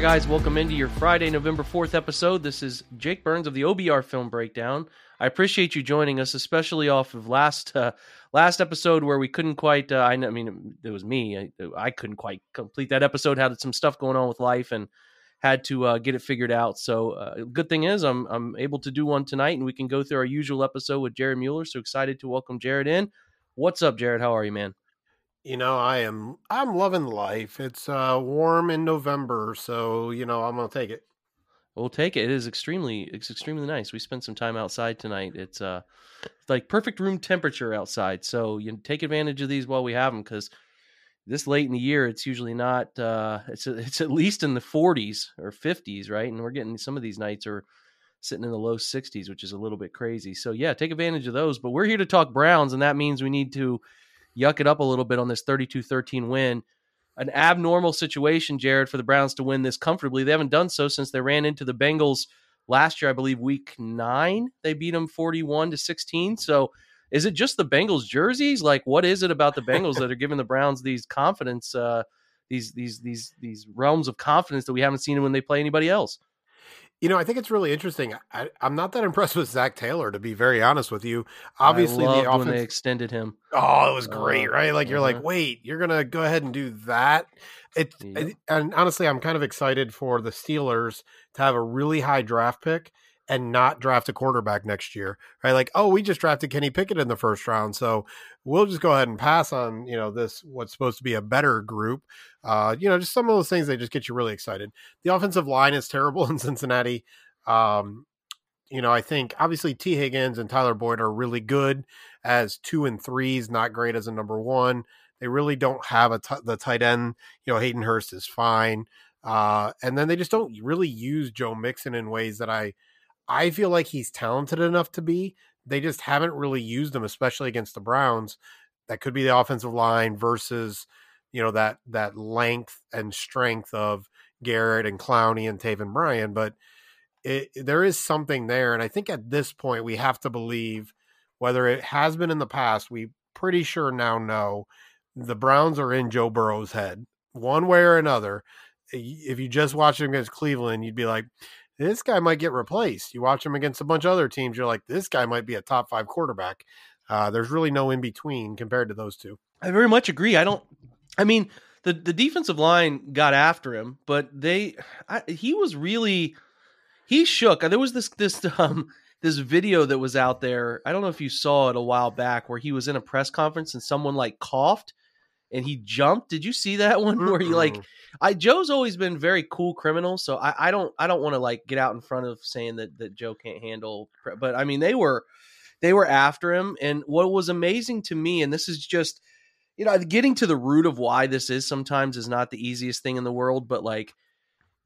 Hi, guys. Welcome into your Friday, November 4th episode. This is Jake Burns of the OBR Film Breakdown. I appreciate you joining us, especially off of last uh, last episode where we couldn't quite. Uh, I, I mean, it was me. I, I, couldn't quite complete that episode. Had some stuff going on with life and had to uh, get it figured out. So, uh, good thing is, I'm I'm able to do one tonight, and we can go through our usual episode with Jared Mueller. So excited to welcome Jared in. What's up, Jared? How are you, man? You know, I am I'm loving life. It's uh warm in November, so you know, I'm gonna take it. We'll take it. It is extremely it's extremely nice. We spent some time outside tonight. It's uh like perfect room temperature outside. So you take advantage of these while we have them because this late in the year, it's usually not. Uh, it's it's at least in the 40s or 50s, right? And we're getting some of these nights are sitting in the low 60s, which is a little bit crazy. So yeah, take advantage of those. But we're here to talk Browns, and that means we need to yuck it up a little bit on this 32 13 win. An abnormal situation, Jared, for the Browns to win this comfortably. They haven't done so since they ran into the Bengals last year, I believe, week nine. They beat them 41 to 16. So is it just the Bengals jerseys? Like, what is it about the Bengals that are giving the Browns these confidence, uh, these these these these realms of confidence that we haven't seen when they play anybody else? You know, I think it's really interesting. I, am not that impressed with Zac Taylor, to be very honest with you. Obviously, the offense when they extended him. Oh, it was great, uh, right? Like uh-huh. you're like, uh-huh. wait, you're gonna go ahead and do that. It, yep. it, and honestly, I'm kind of excited for the Steelers to have a really high draft pick and not draft a quarterback next year, right? Like, oh, we just drafted Kenny Pickett in the first round, so we'll just go ahead and pass on, you know, this what's supposed to be a better group. Uh, you know, just some of those things that just get you really excited. The offensive line is terrible in Cincinnati. Um, you know, I think obviously Tee Higgins and Tyler Boyd are really good as two and threes, not great as a number one. They really don't have a t- the tight end. You know, Hayden Hurst is fine. Uh, and then they just don't really use Joe Mixon in ways that I I feel like he's talented enough to be. They just haven't really used him, especially against the Browns. That could be the offensive line versus, you know, that that length and strength of Garrett and Clowney and Taven Bryan. But it, there is something there, and I think at this point we have to believe whether it has been in the past. We pretty sure now know the Browns are in Joe Burrow's head one way or another. If you just watch him against Cleveland, you'd be like, this guy might get replaced. You watch him against a bunch of other teams, you're like, this guy might be a top five quarterback. Uh, there's really no in between compared to those two. I very much agree. I don't. I mean, the the defensive line got after him, but they I, he was really he shook. There was this this um this video that was out there. I don't know if you saw it a while back where he was in a press conference and someone like coughed and he jumped. Did you see that one where he like I Joe's always been very cool criminal, so I, I don't I don't want to like get out in front of saying that that Joe can't handle, but I mean they were they were after him, and what was amazing to me, and this is just you know getting to the root of why this is sometimes is not the easiest thing in the world, but like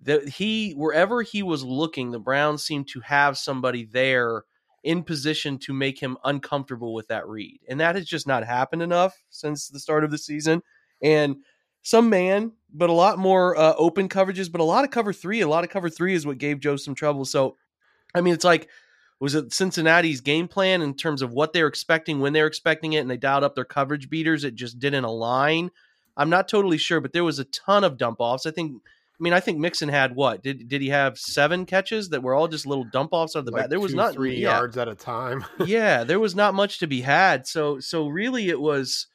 that he wherever he was looking, the Browns seemed to have somebody there in position to make him uncomfortable with that read. And that has just not happened enough since the start of the season. And some man, but a lot more uh, open coverages, but a lot of cover three. A lot of cover three is what gave Joe some trouble. So, I mean, it's like, was it Cincinnati's game plan in terms of what they're expecting, when they're expecting it, and they dialed up their coverage beaters? It just didn't align. I'm not totally sure, but there was a ton of dump offs. I think I mean, I think Mixon had what? Did did he have seven catches that were all just little dump offs of the like bat? There was two, not three yeah. yards at a time. yeah, there was not much to be had. So so really, it was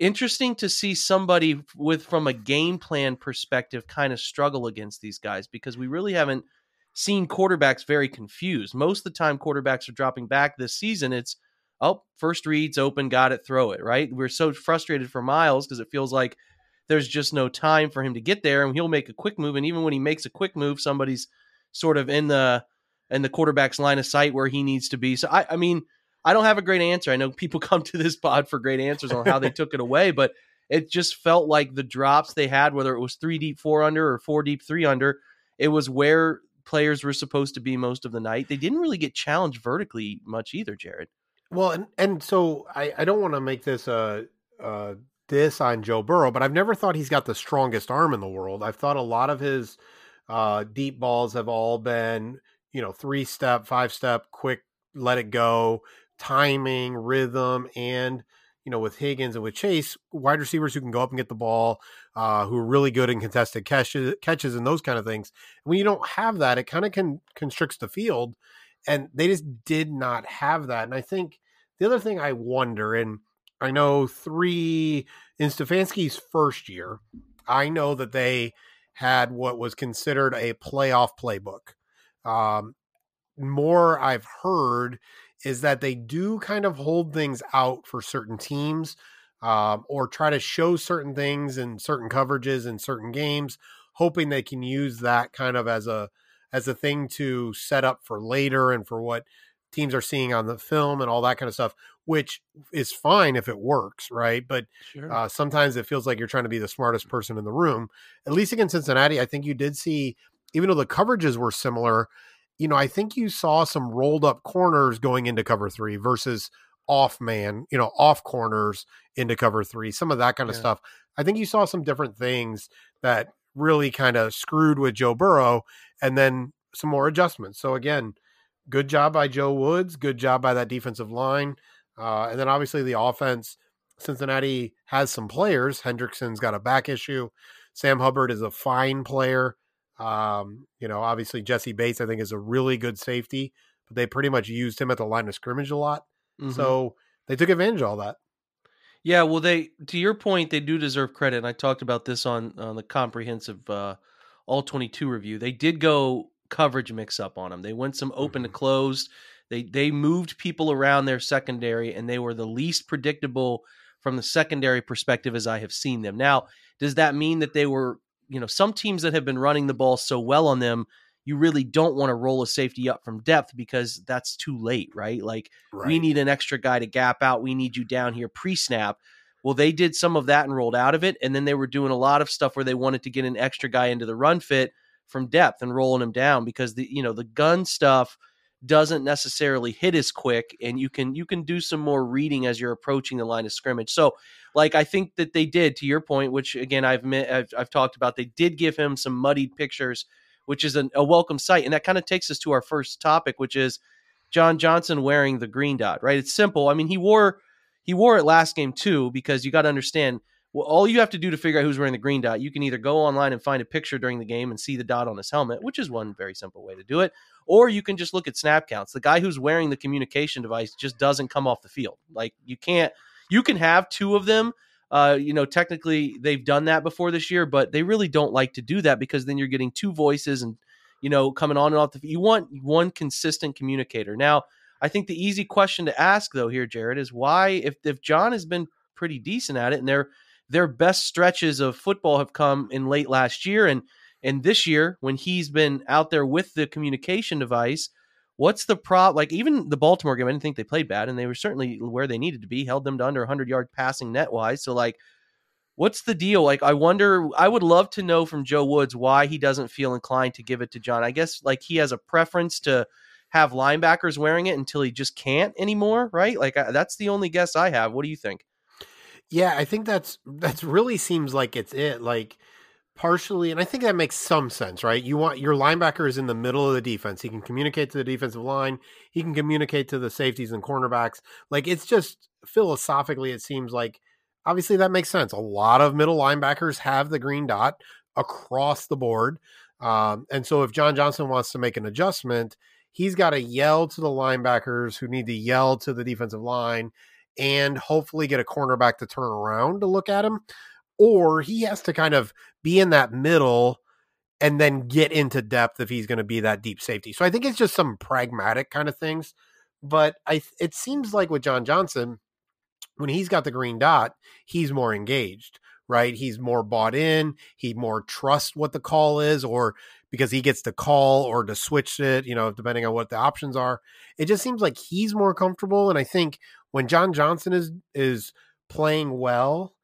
interesting to see somebody with from a game plan perspective kind of struggle against these guys because we really haven't seen quarterbacks very confused. Most of the time, quarterbacks are dropping back this season. It's oh, first reads open, got it, throw it. Right? We're so frustrated for Myles because it feels like there's just no time for him to get there and he'll make a quick move and even when he makes a quick move somebody's sort of in the in the quarterback's line of sight where he needs to be. So i i mean i don't have a great answer. I know people come to this pod for great answers on how they took it away but it just felt like the drops they had whether it was three deep four under or four deep three under it was where players were supposed to be most of the night. They didn't really get challenged vertically much either jared. Well and and so i i don't want to make this a uh this on Joe Burrow, but I've never thought he's got the strongest arm in the world. I've thought a lot of his uh, deep balls have all been, you know, three step, five step, quick, let it go, timing, rhythm, and you know, with Higgins and with Chase, wide receivers who can go up and get the ball, uh, who are really good in contested catches, catches and those kind of things. When you don't have that, it kind of can constricts the field, and they just did not have that. And I think the other thing I wonder, and I know three in Stefanski's first year, I know that they had what was considered a playoff playbook. Um, more I've heard is that they do kind of hold things out for certain teams um, or try to show certain things in certain coverages in certain games, hoping they can use that kind of as a as a thing to set up for later and for what teams are seeing on the film and all that kind of stuff, which is fine if it works, right? But sure. uh, sometimes it feels like you're trying to be the smartest person in the room. At least against Cincinnati, I think you did see, even though the coverages were similar, you know, I think you saw some rolled up corners going into cover three versus off man, you know, off corners into cover three, some of that kind of yeah. stuff. I think you saw some different things that really kind of screwed with Joe Burrow and then some more adjustments. So again, good job by Joe Woods. Good job by that defensive line. Uh, and then obviously the offense. Cincinnati has some players. Hendrickson's got a back issue. Sam Hubbard is a fine player. Um, you know, obviously Jessie Bates, I think, is a really good safety, but they pretty much used him at the line of scrimmage a lot. Mm-hmm. So they took advantage of all that. Yeah, well, they to your point, they do deserve credit. And I talked about this on on the comprehensive uh, all twenty two review. They did go coverage mix up on them. They went some open mm-hmm. to closed. They they moved people around their secondary, and they were the least predictable from the secondary perspective as I have seen them. Now, does that mean that they were, you know, some teams that have been running the ball so well on them, you really don't want to roll a safety up from depth because that's too late, right? Like right. we need an extra guy to gap out. We need you down here pre-snap. Well, they did some of that and rolled out of it, and then they were doing a lot of stuff where they wanted to get an extra guy into the run fit from depth and rolling him down because the you know the gun stuff doesn't necessarily hit as quick and you can you can do some more reading as you're approaching the line of scrimmage. So like i think that they did to your point which again i've i've, I've talked about they did give him some muddied pictures which is an, a welcome sight and that kind of takes us to our first topic which is john johnson wearing the green dot right? It's simple. I mean he wore he wore it last game too because you got to understand well, all you have to do to figure out who's wearing the green dot, you can either go online and find a picture during the game and see the dot on his helmet, which is one very simple way to do it, or you can just look at snap counts. The guy who's wearing the communication device just doesn't come off the field. Like you can't, you can have two of them. Uh, you know, technically they've done that before this year, but they really don't like to do that because then you're getting two voices and you know coming on and off the. You want one consistent communicator. Now, I think the easy question to ask though here, Jared, is why if if John has been pretty decent at it and they're their best stretches of football have come in late last year and and this year when he's been out there with the communication device what's the prop like even the baltimore game i didn't think they played bad and they were certainly where they needed to be held them to under 100 yard passing net wise. So like what's the deal? Like i wonder i would love to know from joe woods why he doesn't feel inclined to give it to john. I guess like he has a preference to have linebackers wearing it until he just can't anymore right? Like I, that's the only guess i have. What do you think? Yeah, I think that's that's really seems like it's it. Like partially, and I think that makes some sense, right? You want your linebacker is in the middle of the defense. He can communicate to the defensive line. He can communicate to the safeties and cornerbacks. Like it's just philosophically, it seems like obviously that makes sense. A lot of middle linebackers have the green dot across the board, um, and so if John Johnson wants to make an adjustment, he's got to yell to the linebackers who need to yell to the defensive line and hopefully get a cornerback to turn around to look at him, or he has to kind of be in that middle and then get into depth if he's going to be that deep safety. So I think it's just some pragmatic kind of things. But I it seems like with John Johnson, when he's got the green dot, he's more engaged, right? He's more bought in. He more trusts what the call is, or because he gets to call or to switch it, you know, depending on what the options are. It just seems like he's more comfortable. And I think when John Johnson is is playing well,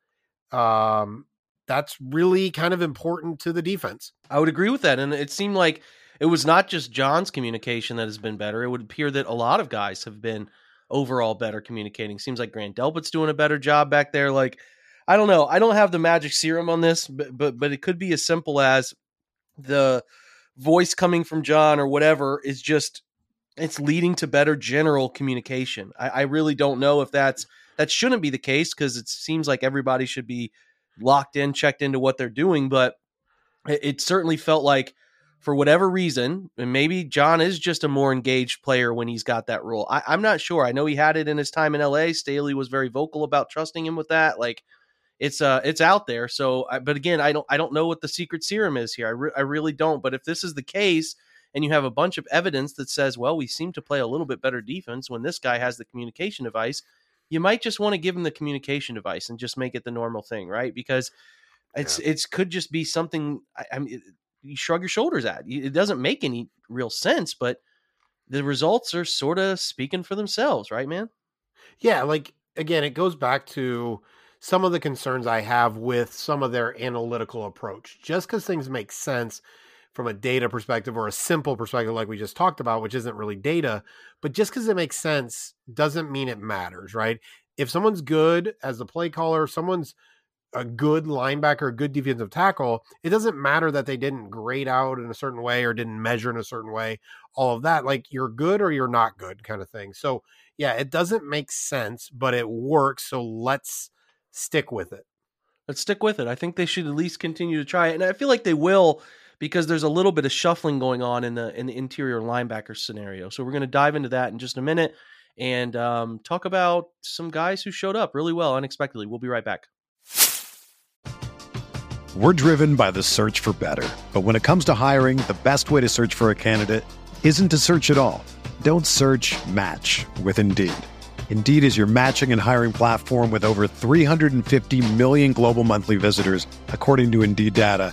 um, that's really kind of important to the defense. I would agree with that, and it seemed like it was not just John's communication that has been better. It would appear that a lot of guys have been overall better communicating. Seems like Grant Delpit's doing a better job back there. Like, I don't know. I don't have the magic serum on this, but but but it could be as simple as the voice coming from John or whatever is just it's leading to better general communication. I, I really don't know if that's that shouldn't be the case because it seems like everybody should be locked in, checked into what they're doing. But it, it certainly felt like, for whatever reason, and maybe John is just a more engaged player when he's got that role. I, I'm not sure. I know he had it in his time in LA. Staley was very vocal about trusting him with that. Like it's uh it's out there. So, but again, I don't I don't know what the secret serum is here. I re- I really don't. But if this is the case, and you have a bunch of evidence that says, well, we seem to play a little bit better defense when this guy has the communication device, you might just want to give them the communication device and just make it the normal thing, right? Because it's yeah. it's could just be something. I, I mean, you shrug your shoulders at. It doesn't make any real sense, but the results are sort of speaking for themselves, right, man? Yeah, like again, it goes back to some of the concerns I have with some of their analytical approach. Just because things make sense from a data perspective or a simple perspective, like we just talked about, which isn't really data, but just because it makes sense doesn't mean it matters, right? If someone's good as a play caller, someone's a good linebacker, a good defensive tackle, it doesn't matter that they didn't grade out in a certain way or didn't measure in a certain way. All of that, like you're good or you're not good, kind of thing. So, yeah, it doesn't make sense, but it works. So let's stick with it. Let's stick with it. I think they should at least continue to try it. And I feel like they will because there's a little bit of shuffling going on in the in the interior linebacker scenario. So we're going to dive into that in just a minute and um, talk about some guys who showed up really well unexpectedly. We'll be right back. We're driven by the search for better, but when it comes to hiring, the best way to search for a candidate isn't to search at all. Don't search. Match with Indeed. Indeed is your matching and hiring platform with over 350 million global monthly visitors, according to Indeed data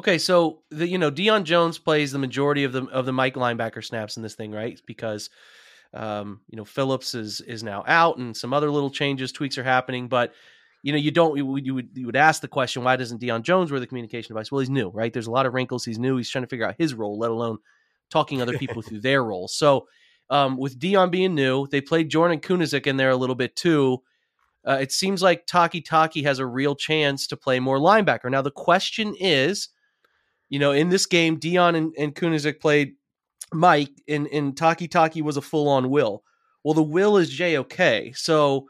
Okay, so the you know Deion Jones plays the majority of the of the Mike linebacker snaps in this thing, right? Because um, you know Phillips is is now out, and some other little changes, tweaks are happening. But you know you don't you would you would, you would ask the question, why doesn't Deion Jones wear the communication device? Well, he's new, right? There's a lot of wrinkles. He's new. He's trying to figure out his role, let alone talking other people through their role. So um, with Deion being new, they played Jordan Kunaszyk in there a little bit too. Uh, it seems like Takitaki has a real chance to play more linebacker. Now the question is you know, in this game, Deion and, and Kunaszyk played Mike, and, and Takitaki was a full on will. Well, the will is JOK. So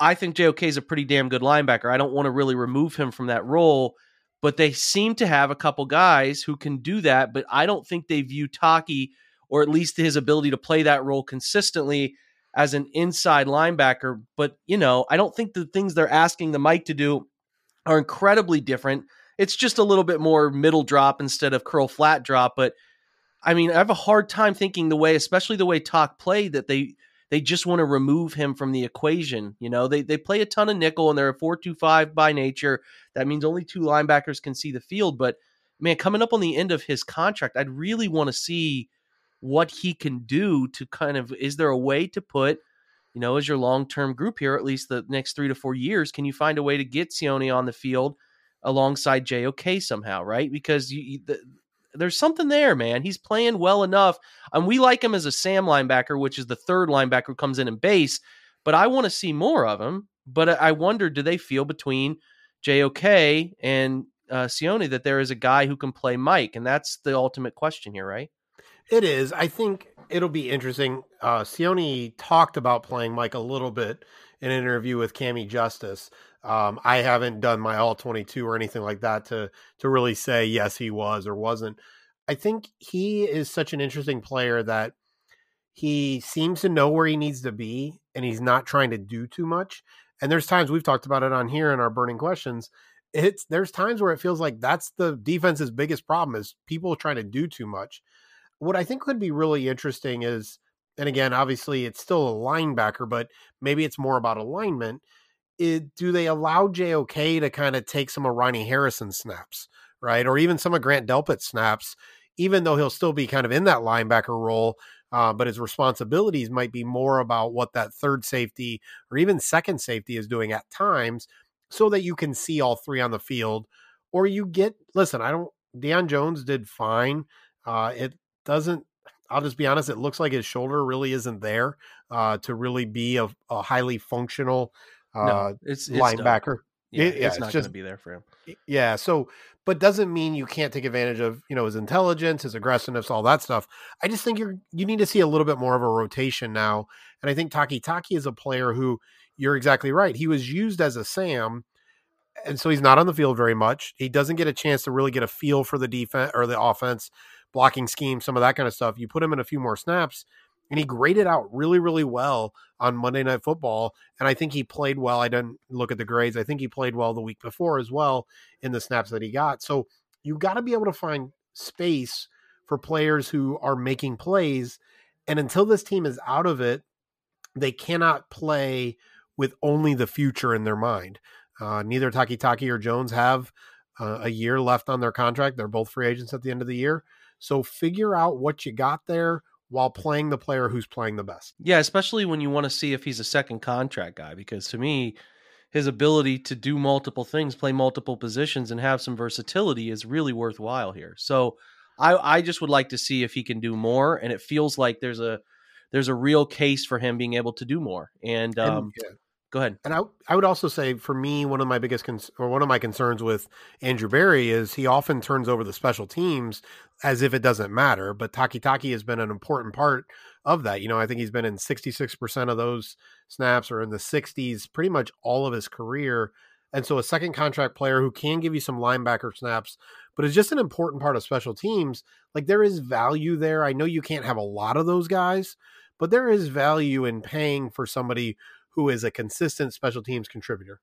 I think JOK is a pretty damn good linebacker. I don't want to really remove him from that role, but they seem to have a couple guys who can do that. But I don't think they view Taki, or at least his ability to play that role consistently, as an inside linebacker. But, you know, I don't think the things they're asking the Mike to do are incredibly different. It's just a little bit more middle drop instead of curl flat drop. But I mean, I have a hard time thinking the way, especially the way Talk played, that they they just want to remove him from the equation. You know, they they play a ton of nickel and they're a four two five by nature. That means only two linebackers can see the field. But man, coming up on the end of his contract, I'd really want to see what he can do to kind of is there a way to put you know as your long term group here at least the next three to four years can you find a way to get Sione on the field alongside JOK somehow, right? Because you, you, the, there's something there, man. He's playing well enough. And we like him as a Sam linebacker, which is the third linebacker who comes in and base, but I want to see more of him. But I wonder, do they feel between JOK and uh, Sione that there is a guy who can play Mike, and that's the ultimate question here, right? It is. I think it'll be interesting. Uh, Sione talked about playing Mike a little bit in an interview with Cami Justice. Um, I haven't done my all 22 or anything like that to to really say yes he was or wasn't. I think he is such an interesting player that he seems to know where he needs to be and he's not trying to do too much. And there's times we've talked about it on here in our burning questions. It's there's times where it feels like that's the defense's biggest problem is people trying to do too much. What I think could be really interesting is, and again, obviously it's still a linebacker, but maybe it's more about alignment. It, do they allow JOK to kind of take some of Ronnie Harrison snaps, right? Or even some of Grant Delpit snaps, even though he'll still be kind of in that linebacker role, uh, but his responsibilities might be more about what that third safety or even second safety is doing at times so that you can see all three on the field. Or you get, listen, I don't, Deion Jones did fine. Uh, it doesn't, I'll just be honest, it looks like his shoulder really isn't there uh, to really be a, a highly functional uh, no, it's, it's linebacker. Yeah, it, yeah, it's, it's not going to be there for him. Yeah. So, but doesn't mean you can't take advantage of you know his intelligence, his aggressiveness, all that stuff. I just think you're you need to see a little bit more of a rotation now, and I think Takitaki is a player who you're exactly right. He was used as a Sam, and so he's not on the field very much. He doesn't get a chance to really get a feel for the defense or the offense, blocking scheme, some of that kind of stuff. You put him in a few more snaps, and he graded out really, really well on Monday Night Football. And I think he played well. I didn't look at the grades. I think he played well the week before as well in the snaps that he got. So you got to be able to find space for players who are making plays. And until this team is out of it, they cannot play with only the future in their mind. Uh, neither Takitaki or Jones have uh, a year left on their contract. They're both free agents at the end of the year. So figure out what you got there while playing the player who's playing the best. Yeah, especially when you want to see if he's a second contract guy, because to me, his ability to do multiple things, play multiple positions, and have some versatility is really worthwhile here. So I, I just would like to see if he can do more, and it feels like there's a there's a real case for him being able to do more. And, um, and yeah. Go ahead. And I, I would also say for me, one of my biggest or one of my concerns with Andrew Berry is he often turns over the special teams as if it doesn't matter. But Takitaki has been an important part of that. You know, I think he's been in 66% of those snaps or in the 60s pretty much all of his career. And so a second contract player who can give you some linebacker snaps, but is just an important part of special teams. Like there is value there. I know you can't have a lot of those guys, but there is value in paying for somebody who is a consistent special teams contributor.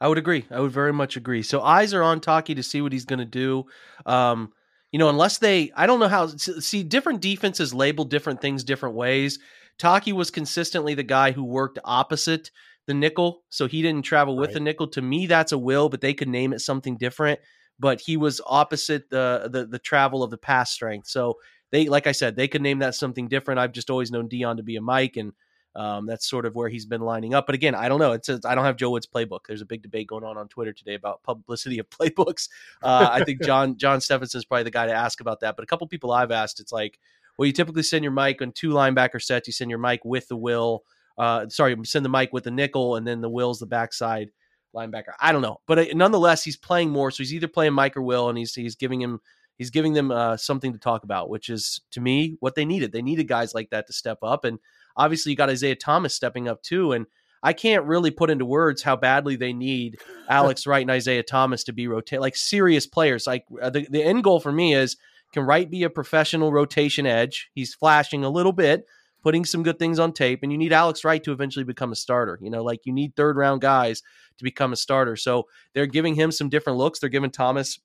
I would agree. I would very much agree. So eyes are on Taki to see what he's going to do. Um, you know, unless they, I don't know how. See, different defenses label different things different ways. Taki was consistently the guy who worked opposite the nickel, so he didn't travel with right. the nickel. To me, that's a will, but they could name it something different. But he was opposite the the the travel of the pass strength. So they, like I said, they could name that something different. I've just always known Deion to be a Mike, and um, that's sort of where he's been lining up. But again, I don't know. It says I don't have Joe Woods' playbook. There's a big debate going on on Twitter today about publicity of playbooks. Uh, I think John John Stephenson is probably the guy to ask about that. But a couple people I've asked, it's like, well, you typically send your Mike on two linebacker sets. You send your Mike with the will. Uh, sorry, send the Mike with the nickel, and then the will's the backside linebacker. I don't know, but uh, nonetheless, he's playing more. So he's either playing Mike or Will, and he's he's giving him he's giving them uh, something to talk about, which is to me what they needed. They needed guys like that to step up, and obviously you got Isaiah Thomas stepping up too. And I can't really put into words how badly they need Alex Wright and Isaiah Thomas to be rotate like serious players. Like uh, the, the end goal for me is can Wright be a professional rotation edge? He's flashing a little bit, putting some good things on tape, and you need Alex Wright to eventually become a starter. You know, like you need third round guys to become a starter. So they're giving him some different looks. They're giving Thomas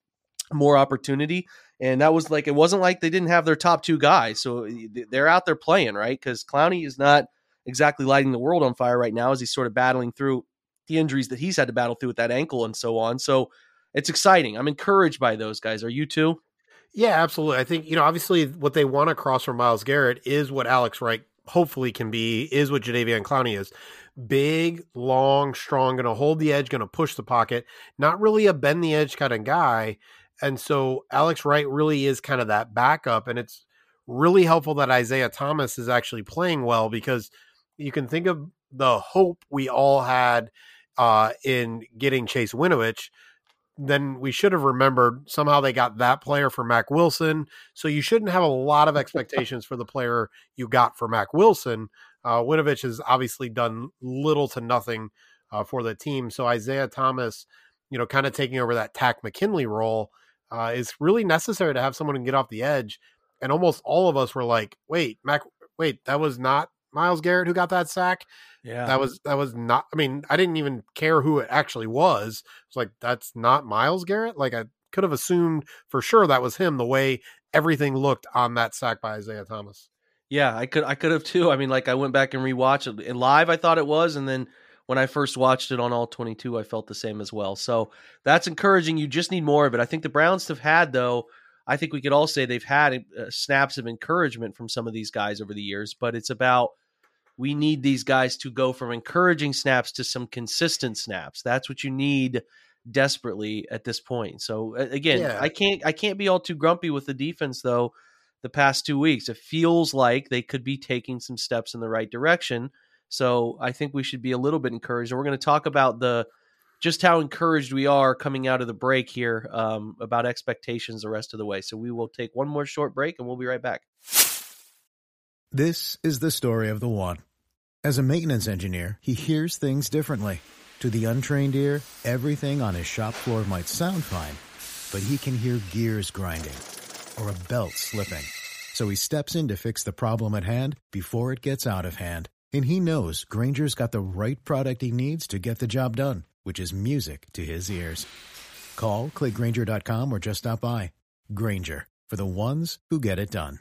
more opportunity. And that was like, it wasn't like they didn't have their top two guys. So eh, they're out there playing, right? Because Clowney is not exactly lighting the world on fire right now as he's sort of battling through the injuries that he's had to battle through with that ankle and so on. So it's exciting. I'm encouraged by those guys. Are you too? Yeah, absolutely. I think, you know, obviously what they want across from Myles Garrett is what Alex Wright hopefully can be, is what Jadeveon Clowney is. Big, long, strong, going to hold the edge, going to push the pocket, not really a bend the edge kind of guy. And so Alex Wright really is kind of that backup. And it's really helpful that Isaiah Thomas is actually playing well because you can think of the hope we all had uh, in getting Chase Winovich. then we should have remembered somehow they got that player for Mack Wilson. So you shouldn't have a lot of expectations for the player you got for Mack Wilson. Uh, Winovich has obviously done little to nothing uh, for the team. So Isaiah Thomas, you know, kind of taking over that Takk McKinley role uh, is really necessary to have someone who can get off the edge. And almost all of us were like, wait, Mac, wait, that was not Myles Garrett who got that sack. Yeah. That was that was not I mean, I didn't even care who it actually was. It's like that's not Myles Garrett. Like I could have assumed for sure that was him the way everything looked on that sack by Isaiah Thomas. Yeah, I could I could have too. I mean, like I went back and rewatched it in live. I thought it was, and then when I first watched it on all 22, I felt the same as well. So that's encouraging. You just need more of it. I think the Browns have had though. I think we could all say they've had uh, snaps of encouragement from some of these guys over the years, but it's about we need these guys to go from encouraging snaps to some consistent snaps. That's what you need desperately at this point. So again, yeah. I can't I can't be all too grumpy with the defense though. The past 2 weeks, it feels like they could be taking some steps in the right direction. So I think we should be a little bit encouraged. And we're going to talk about the just how encouraged we are coming out of the break here um, about expectations the rest of the way. So we will take one more short break and we'll be right back. This is the story of the one. As a maintenance engineer, he hears things differently. To the untrained ear, everything on his shop floor might sound fine, but he can hear gears grinding or a belt slipping. So he steps in to fix the problem at hand before it gets out of hand. And he knows Grainger's got the right product he needs to get the job done, which is music to his ears. Call, clickgrainger.com, or just stop by. Granger, for the ones who get it done.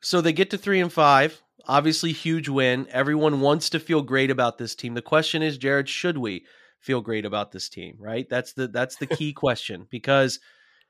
So they get to three and five. Obviously, huge win. Everyone wants to feel great about this team. The question is, Jared, should we feel great about this team? Right? That's the that's the key question because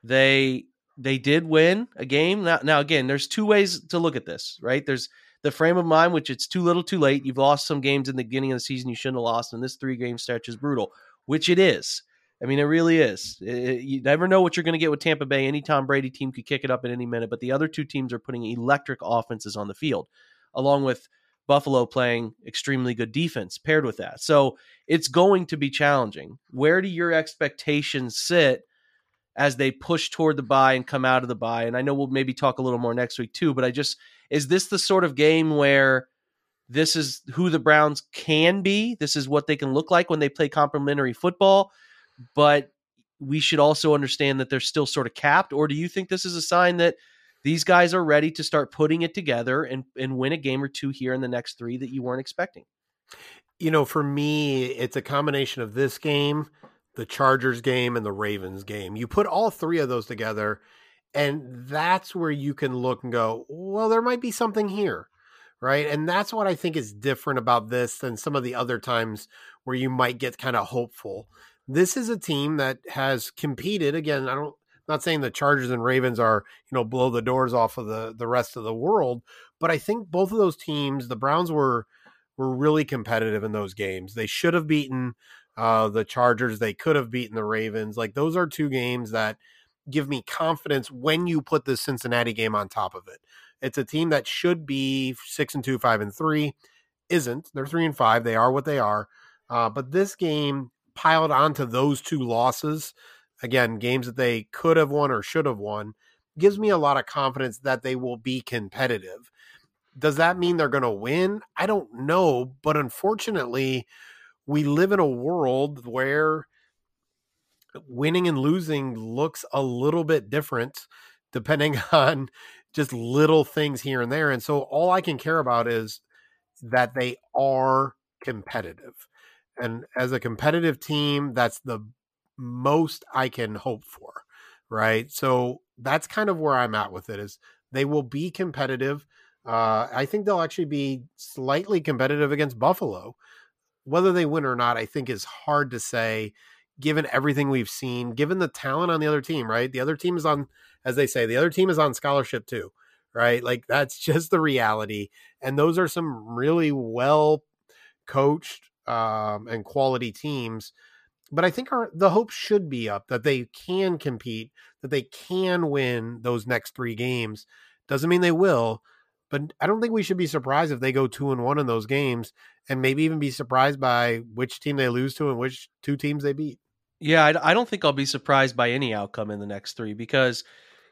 they they did win a game. Now, now again, there's two ways to look at this. Right? There's the frame of mind, which it's too little, too late. You've lost some games in the beginning of the season you shouldn't have lost, and this three game stretch is brutal, which it is. I mean, it really is. It, you never know what you're going to get with Tampa Bay. Any Tom Brady team could kick it up at any minute, but the other two teams are putting electric offenses on the field, along with Buffalo playing extremely good defense paired with that. So it's going to be challenging. Where do your expectations sit as they push toward the bye and come out of the bye. And I know we'll maybe talk a little more next week too, but I just, is this the sort of game where this is who the Browns can be? This is what they can look like when they play complementary football? but we should also understand that they're still sort of capped? Or do you think this is a sign that these guys are ready to start putting it together and, and win a game or two here in the next three that you weren't expecting? You know, for me, it's a combination of this game, the Chargers game, and the Ravens game. You put all three of those together, and that's where you can look and go, well, there might be something here. Right. And that's what I think is different about this than some of the other times where you might get kind of hopeful this is a team that has competed again. I don't not saying the Chargers and Ravens are, you know, blow the doors off of the the rest of the world, but I think both of those teams, the Browns were were really competitive in those games. They should have beaten uh, the Chargers. They could have beaten the Ravens. Like those are two games that give me confidence when you put the Cincinnati game on top of it. It's a team that should be six and two, five and three, isn't. They're three and five. They are what they are. Uh, but this game piled onto those two losses, again, games that they could have won or should have won, gives me a lot of confidence that they will be competitive. Does that mean they're going to win? I don't know, but unfortunately, we live in a world where winning and losing looks a little bit different depending on just little things here and there. And so all I can care about is that they are competitive. And as a competitive team, that's the most I can hope for. Right. So that's kind of where I'm at with it is they will be competitive. Uh, I think they'll actually be slightly competitive against Buffalo. Whether they win or not, I think is hard to say given everything we've seen, given the talent on the other team, right? The other team is on, as they say, the other team is on scholarship too, right? Like that's just the reality. And those are some really well coached, um, and quality teams. But I think our the hope should be up that they can compete, that they can win those next three games. Doesn't mean they will, but I don't think we should be surprised if they go two and one in those games, and maybe even be surprised by which team they lose to and which two teams they beat. Yeah, I, I don't think I'll be surprised by any outcome in the next three because,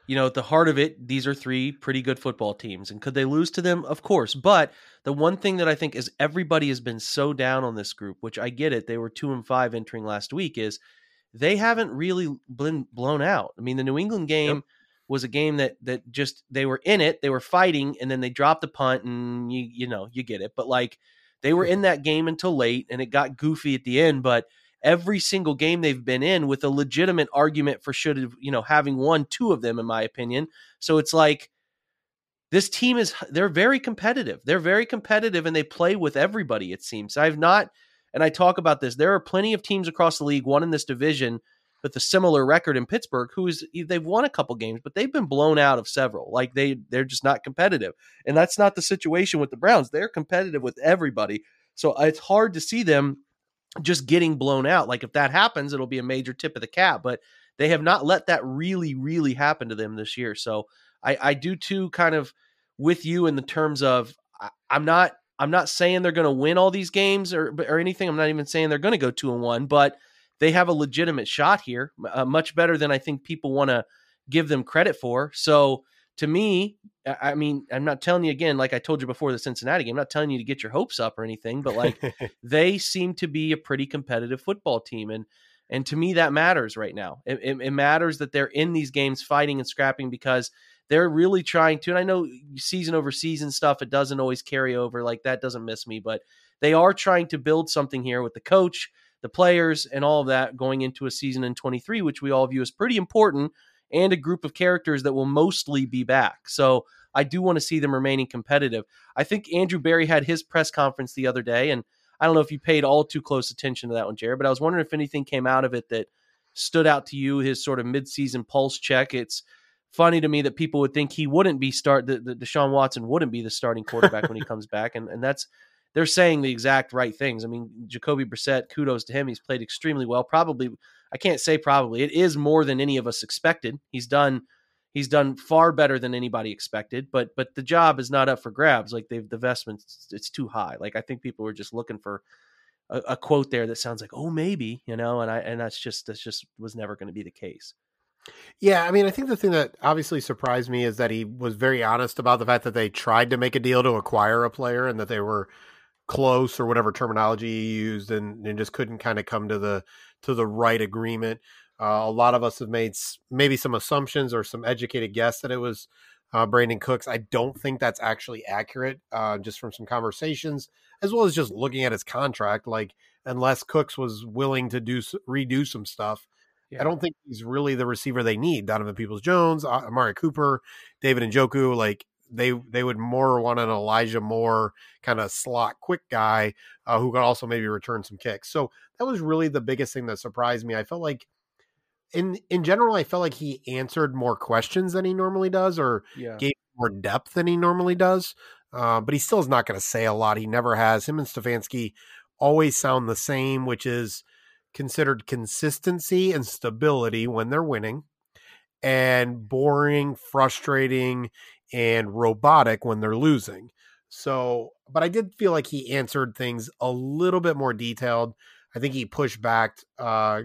you know, at the heart of it, these are three pretty good football teams, and could they lose to them? Of course, but the one thing that I think is everybody has been so down on this group, which I get it, they were two and five entering last week, is they haven't really been blown out. I mean, the New England game. Yep was a game that that just they were in it, they were fighting, and then they dropped the punt, and you you know you get it. But like they were in that game until late, and it got goofy at the end. But every single game they've been in with a legitimate argument for should have you know having won two of them, in my opinion. So it's like this team is they're very competitive. They're very competitive, and they play with everybody. It seems I've not, and I talk about this. There are plenty of teams across the league, one in this division with a similar record in Pittsburgh, who's they've won a couple games, but they've been blown out of several. Like they they're just not competitive, and that's not the situation with the Browns. They're competitive with everybody, so uh, it's hard to see them just getting blown out. Like if that happens, it'll be a major tip of the cap, but they have not let that really really happen to them this year. So I I do too kind of with you in the terms of I, I'm not I'm not saying they're going to win all these games or or anything. I'm not even saying they're going to go two and one, but they have a legitimate shot here, uh, much better than I think people want to give them credit for. So to me, I mean, I'm not telling you again, like I told you before the Cincinnati game, I'm not telling you to get your hopes up or anything, but like they seem to be a pretty competitive football team. And, and to me, that matters right now. It, it, it matters that they're in these games fighting and scrapping because they're really trying to. And I know season over season stuff, it doesn't always carry over. Like that doesn't miss me, but they are trying to build something here with the coach the players and all of that going into a season in 23, which we all view as pretty important, and a group of characters that will mostly be back. So I do want to see them remaining competitive. I think Andrew Berry had his press conference the other day, and I don't know if you paid all too close attention to that one, Jared, but I was wondering if anything came out of it that stood out to you, his sort of midseason pulse check. It's funny to me that people would think he wouldn't be start the, the Deshaun Watson wouldn't be the starting quarterback when he comes back, and and that's they're saying the exact right things. I mean, Jacoby Brissett, kudos to him. He's played extremely well. Probably, I can't say probably. It is more than any of us expected. He's done he's done far better than anybody expected. But but the job is not up for grabs. Like they've the investment, it's too high. Like I think people were just looking for a, a quote there that sounds like, oh maybe, you know, and I and that's just that's just was never going to be the case. Yeah, I mean, I think the thing that obviously surprised me is that he was very honest about the fact that they tried to make a deal to acquire a player and that they were close or whatever terminology he used and, and just couldn't kind of come to the to the right agreement uh, a lot of us have made maybe some assumptions or some educated guess that it was uh, Brandin Cooks. I don't think that's actually accurate, uh, just from some conversations, as well as just looking at his contract. Like, unless Cooks was willing to do redo some stuff, yeah. I don't think he's really the receiver they need. Donovan Peoples Jones, Amari Cooper, David Njoku. like they they would more want an Elijah Moore kind of slot quick guy uh, who could also maybe return some kicks. So that was really the biggest thing that surprised me. I felt like in in general, I felt like he answered more questions than he normally does, or yeah. gave more depth than he normally does. Uh, but he still is not going to say a lot. He never has. Him and Stefanski always sound the same, which is considered consistency and stability when they're winning, and boring, frustrating, and robotic when they're losing. So, but I did feel like he answered things a little bit more detailed. I think he pushed back. Uh,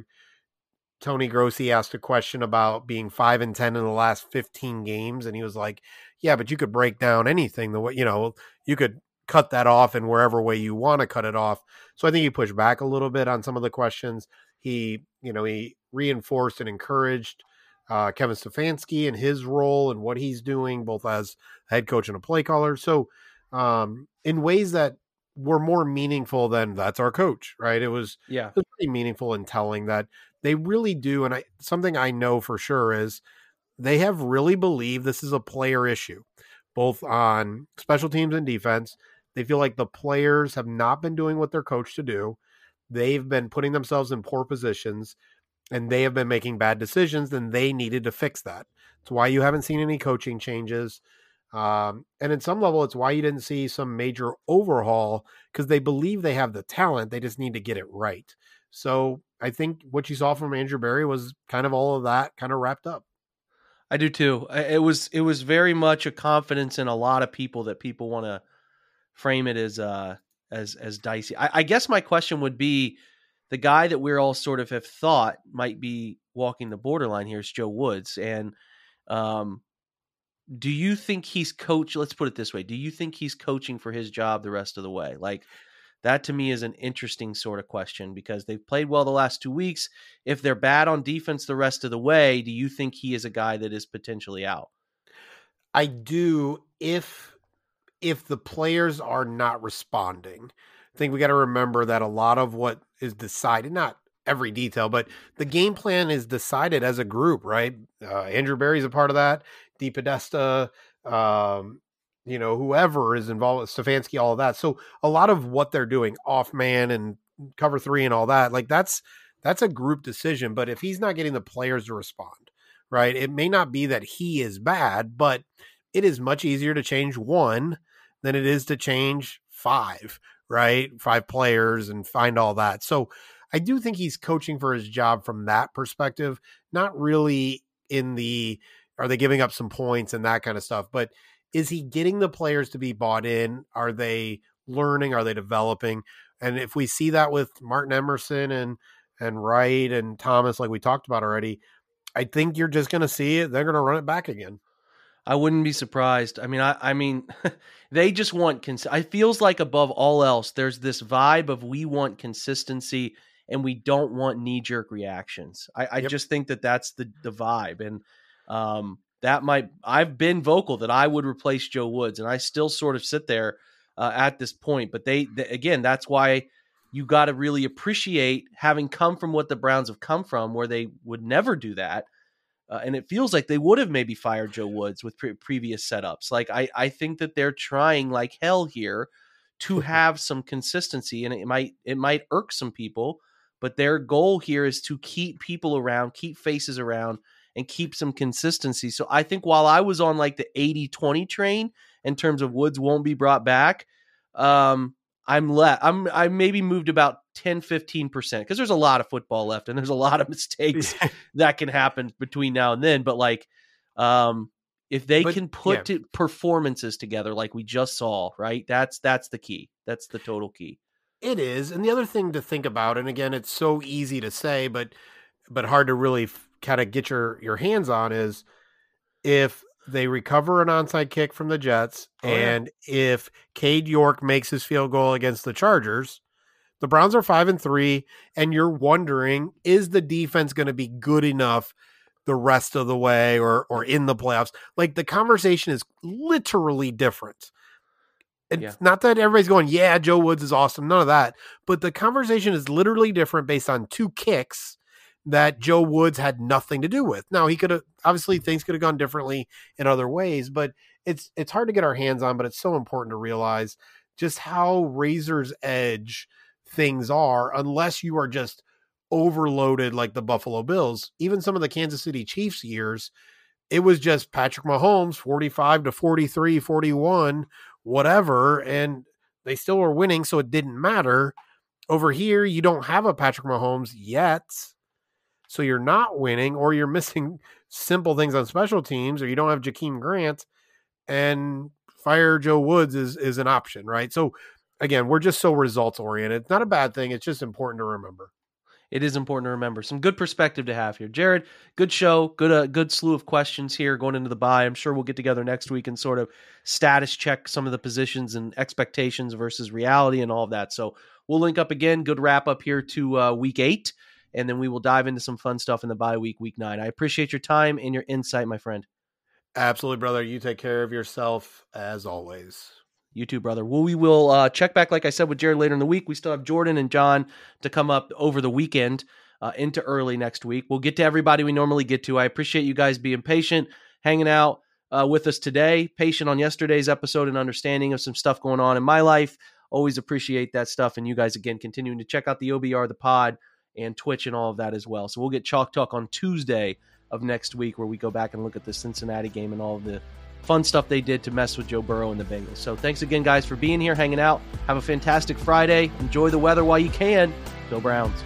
Tony Grossi asked a question about being five and ten in the last fifteen games, and he was like, "Yeah, but you could break down anything the way you know you could cut that off in wherever way you want to cut it off." So I think he pushed back a little bit on some of the questions. He, you know, he reinforced and encouraged uh, Kevin Stefanski and his role and what he's doing, both as head coach and a play caller. So, um, in ways that were more meaningful than that's our coach, right? It was, yeah, it was pretty meaningful in telling that they really do. And I, something I know for sure is they have really believed this is a player issue, both on special teams and defense. They feel like the players have not been doing what they're coached to do. They've been putting themselves in poor positions and they have been making bad decisions, then they needed to fix that. It's why you haven't seen any coaching changes. Um, and in some level, it's why you didn't see some major overhaul because they believe they have the talent. They just need to get it right. So I think what you saw from Andrew Berry was kind of all of that kind of wrapped up. I do too. It was it was very much a confidence in a lot of people that people want to frame it as uh as as dicey. I, I, guess my question would be the guy that we're all sort of have thought might be walking the borderline here is Joe Woods, and um, do you think he's coach? Let's put it this way: Do you think he's coaching for his job the rest of the way? Like that to me is an interesting sort of question because they've played well the last two weeks. If they're bad on defense the rest of the way, do you think he is a guy that is potentially out? I do if if the players are not responding. I think we got to remember that a lot of what is decided, not every detail, but the game plan is decided as a group, right? Uh, Andrew Berry's a part of that. DePodesta, um, you know, whoever is involved with Stefanski, all of that. So a lot of what they're doing, off man and cover three and all that, like that's that's a group decision. But if he's not getting the players to respond, right, it may not be that he is bad, but it is much easier to change one than it is to change five, right? Five players and find all that. So I do think he's coaching for his job from that perspective, not really in the are they giving up some points and that kind of stuff, but is he getting the players to be bought in? Are they learning? Are they developing? And if we see that with Martin Emerson and and Wright and Thomas, like we talked about already, I think you're just going to see it. They're going to run it back again. I wouldn't be surprised. I mean, I, I mean, they just want. Cons- I feels like above all else, there's this vibe of we want consistency and we don't want knee jerk reactions. I, I yep. just think that that's the the vibe, and um, that might. I've been vocal that I would replace Joe Woods, and I still sort of sit there uh, at this point. But they, they again, that's why you got to really appreciate having come from what the Browns have come from, where they would never do that. Uh, and it feels like they would have maybe fired Joe Woods with pre- previous setups. Like I, I think that they're trying like hell here to have some consistency, and it might it might irk some people, but their goal here is to keep people around, keep faces around, and keep some consistency. So I think while I was on like the 80-20 train in terms of Woods won't be brought back, um, I'm let I'm I maybe moved about 10 15% because there's a lot of football left and there's a lot of mistakes that can happen between now and then but like um if they but, can put yeah. performances together like we just saw right that's that's the key that's the total key it is and the other thing to think about and again it's so easy to say but but hard to really kind of get your your hands on is if they recover an onside kick from the Jets, oh, and yeah. if Cade York makes his field goal against the Chargers, the Browns are five and three, and you're wondering is the defense going to be good enough the rest of the way or or in the playoffs? Like the conversation is literally different. It's yeah. not that everybody's going, yeah, Joe Woods is awesome, none of that. But the conversation is literally different based on two kicks that Joe Woods had nothing to do with. Now he could have obviously things could have gone differently in other ways, but it's it's hard to get our hands on, but it's so important to realize just how razor's edge things are unless you are just overloaded like the Buffalo Bills. Even some of the Kansas City Chiefs years, it was just Patrick Mahomes 45 to 43, 41, whatever, and they still were winning, so it didn't matter. Over here, you don't have a Patrick Mahomes yet so you're not winning, or you're missing simple things on special teams, or you don't have Jakeem Grant, and fire Joe Woods is is an option, right? So again, we're just so results oriented. It's not a bad thing. It's just important to remember. It is important to remember some good perspective to have here, Jared. Good show, good uh, good slew of questions here going into the bye. I'm sure we'll get together next week and sort of status check some of the positions and expectations versus reality and all of that. So we'll link up again. Good wrap up here to uh, week eight and then we will dive into some fun stuff in the bye week, week nine. I appreciate your time and your insight, my friend. Absolutely, brother. You take care of yourself as always. You too, brother. Well, we will uh, check back, like I said, with Jared later in the week. We still have Jordan and John to come up over the weekend uh, into early next week. We'll get to everybody we normally get to. I appreciate you guys being patient, hanging out uh, with us today, patient on yesterday's episode, and understanding of some stuff going on in my life. Always appreciate that stuff. And you guys, again, continuing to check out the OBR, the pod and Twitch and all of that as well. So we'll get Chalk Talk on Tuesday of next week where we go back and look at the Cincinnati game and all of the fun stuff they did to mess with Joe Burrow and the Bengals. So thanks again, guys, for being here, hanging out. Have a fantastic Friday. Enjoy the weather while you can. Go Browns.